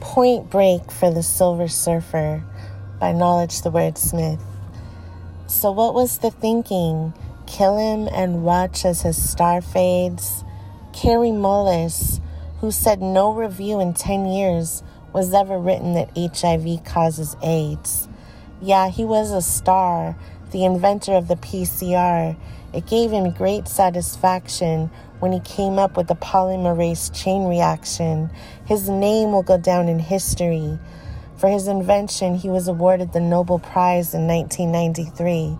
Point Break for the Silver Surfer by Knowledge the Wordsmith. So, what was the thinking? Kill him and watch as his star fades? Kary Mullis, who said no review in 10 years was ever written that HIV causes AIDS. Yeah, he was a star, the inventor of the PCR. It gave him great satisfaction when he came up with the polymerase chain reaction. His name will go down in history. For his invention, he was awarded the Nobel Prize in 1993.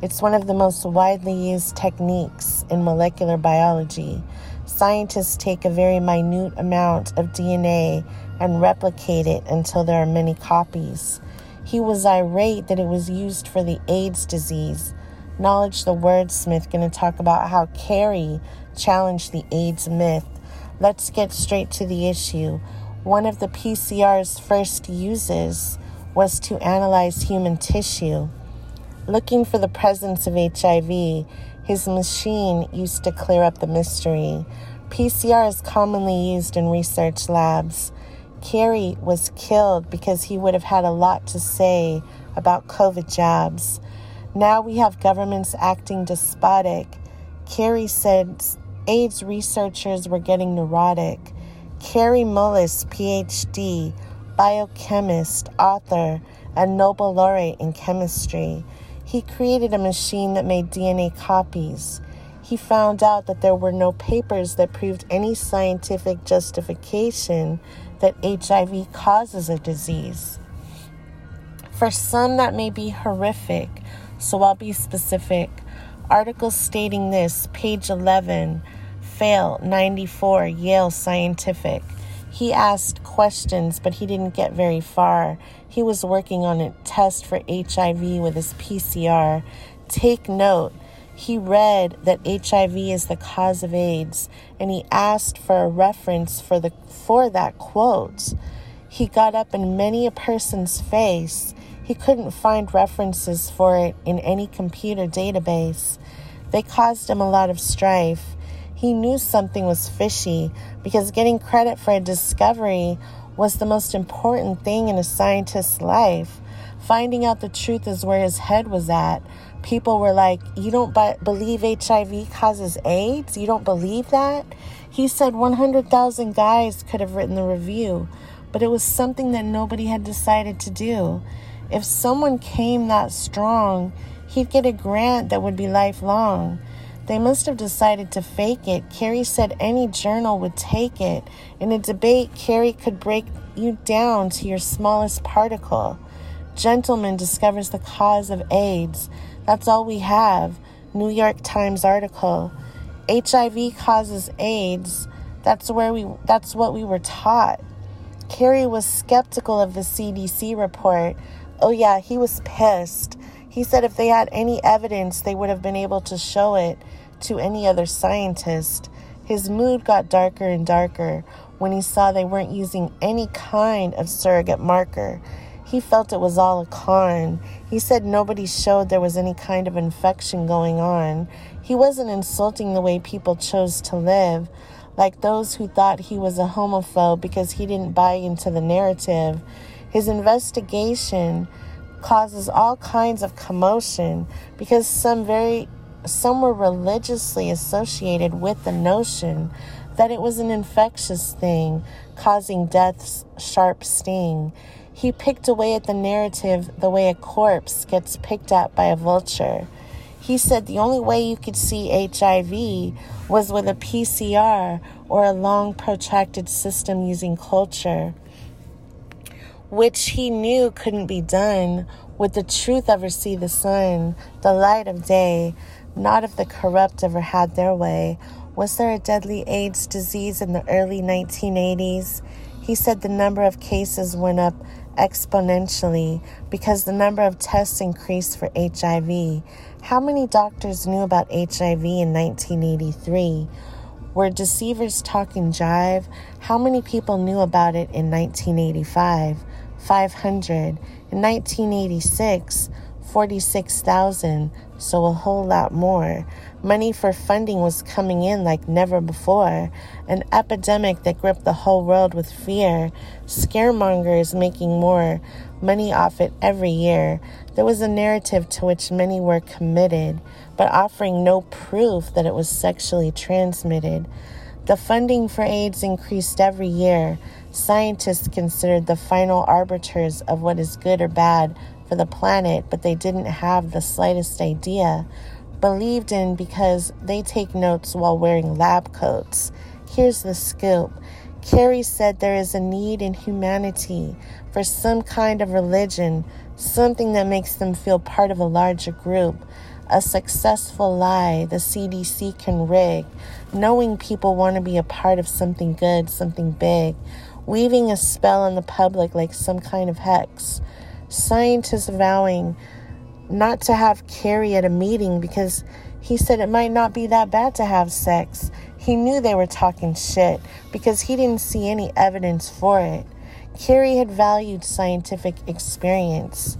It's one of the most widely used techniques in molecular biology. Scientists take a very minute amount of DNA and replicate it until there are many copies. He was irate that it was used for the AIDS disease. Knowledge the wordsmith going to talk about how Kary challenged the AIDS myth. Let's get straight to the issue. One of the PCR's first uses was to analyze human tissue. Looking for the presence of HIV, his machine used to clear up the mystery. PCR is commonly used in research labs. Kary was killed because he would have had a lot to say about COVID jabs. Now we have governments acting despotic. Kary said AIDS researchers were getting neurotic. Kary Mullis, PhD, biochemist, author, and Nobel laureate in chemistry. He created a machine that made DNA copies. He found out that there were no papers that proved any scientific justification that HIV causes a disease. For some, that may be horrific, so I'll be specific. Article stating this, page 11, fail 94, Yale Scientific. He asked questions, but he didn't get very far. He was working on a test for HIV with his PCR. Take note, he read that HIV is the cause of AIDS and he asked for a reference for the for that quote. He got up in many a person's face. He couldn't find references for it in any computer database. They caused him a lot of strife. He knew something was fishy because getting credit for a discovery was the most important thing in a scientist's life. Finding out the truth is where his head was at people were like, You don't believe HIV causes AIDS? You don't believe that? He said 100,000 guys could have written the review, but it was something that nobody had decided to do. If someone came that strong, he'd get a grant that would be lifelong. They must have decided to fake it. Kary said any journal would take it. In a debate, Kary could break you down to your smallest particle. Gentleman discovers the cause of AIDS. That's all we have. New York Times article. HIV causes AIDS. That's where we that's what we were taught. Kary was skeptical of the CDC report. Oh yeah, he was pissed. He said if they had any evidence, they would have been able to show it to any other scientist. His mood got darker and darker when he saw they weren't using any kind of surrogate marker. He felt it was all a con. He said nobody showed there was any kind of infection going on. He wasn't insulting the way people chose to live, like those who thought he was a homophobe because he didn't buy into the narrative. His investigation causes all kinds of commotion because some very some were religiously associated with the notion that it was an infectious thing causing death's sharp sting. He picked away at the narrative the way a corpse gets picked at by a vulture. He said the only way you could see HIV was with a PCR or a long protracted system using culture, which he knew couldn't be done. Would the truth ever see the sun, the light of day? Not if the corrupt ever had their way. Was there a deadly AIDS disease in the early 1980s? He said the number of cases went up exponentially because the number of tests increased for HIV. How many doctors knew about HIV in 1983? Were deceivers talking jive? How many people knew about it in 1985? 500. In 1986, 46,000, so a whole lot more. Money for funding was coming in like never before. An epidemic that gripped the whole world with fear. Scaremongers making more money off it every year. There was a narrative to which many were committed, but offering no proof that it was sexually transmitted. The funding for AIDS increased every year. Scientists considered the final arbiters of what is good or bad for the planet, but they didn't have the slightest idea believed in because they take notes while wearing lab coats. Here's the scoop Kary said there is a need in humanity for some kind of religion, something that makes them feel part of a larger group. A successful lie the CDC can rig, knowing people want to be a part of something good, something big, weaving a spell on the public like some kind of hex. Scientists vowing not to have Kary at a meeting because he said it might not be that bad to have sex. He knew they were talking shit because he didn't see any evidence for it. Kary had valued scientific experience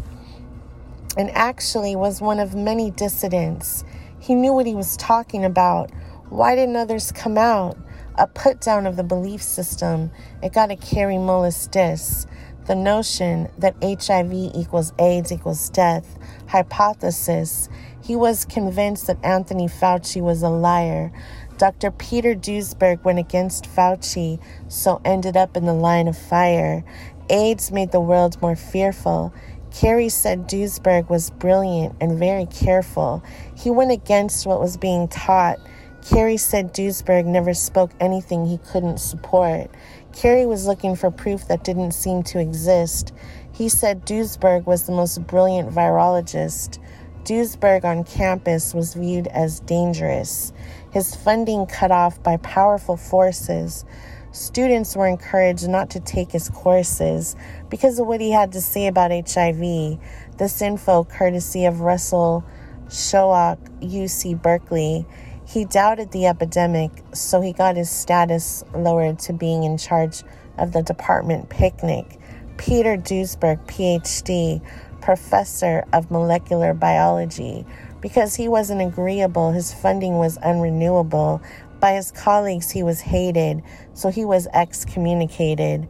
and actually was one of many dissidents. He knew what he was talking about. Why didn't others come out? A put down of the belief system. It got a Kary Mullis diss the notion that HIV equals AIDS equals death hypothesis, he was convinced that Anthony Fauci was a liar. Dr. Peter Duesberg went against Fauci, so ended up in the line of fire. AIDS made the world more fearful. Kary said Duesberg was brilliant and very careful. He went against what was being taught. Kary said Duesberg never spoke anything he couldn't support. Kary was looking for proof that didn't seem to exist. He said Duesberg was the most brilliant virologist. Duesberg on campus was viewed as dangerous, his funding cut off by powerful forces. Students were encouraged not to take his courses because of what he had to say about HIV. This info, courtesy of Russell Schoch, UC Berkeley. He doubted the epidemic, so he got his status lowered to being in charge of the department picnic. Peter Duesberg, PhD, professor of molecular biology. Because he wasn't agreeable, his funding was unrenewable. By his colleagues, he was hated, so he was excommunicated.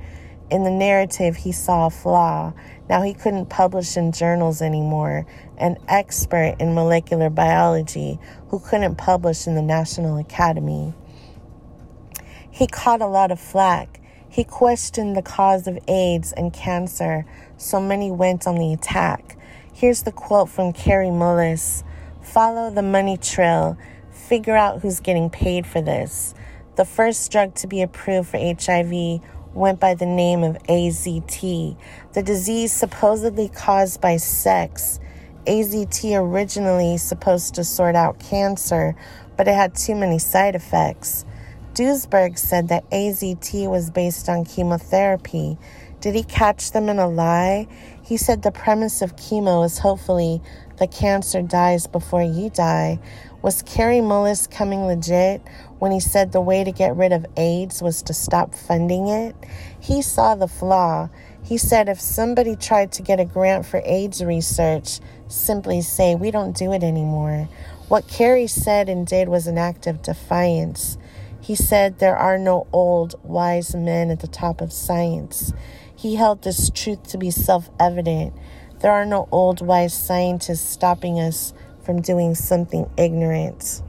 In the narrative, he saw a flaw. Now he couldn't publish in journals anymore. An expert in molecular biology who couldn't publish in the National Academy. He caught a lot of flack. He questioned the cause of AIDS and cancer, so many went on the attack. Here's the quote from Kary Mullis Follow the money trail, figure out who's getting paid for this. The first drug to be approved for HIV went by the name of AZT, the disease supposedly caused by sex. AZT originally supposed to sort out cancer, but it had too many side effects. Duesberg said that AZT was based on chemotherapy. Did he catch them in a lie? He said the premise of chemo is hopefully the cancer dies before you die. Was Kary Mullis coming legit when he said the way to get rid of AIDS was to stop funding it? He saw the flaw. He said if somebody tried to get a grant for AIDS research, simply say, We don't do it anymore. What Kary said and did was an act of defiance. He said there are no old, wise men at the top of science. He held this truth to be self evident. There are no old, wise scientists stopping us from doing something ignorant.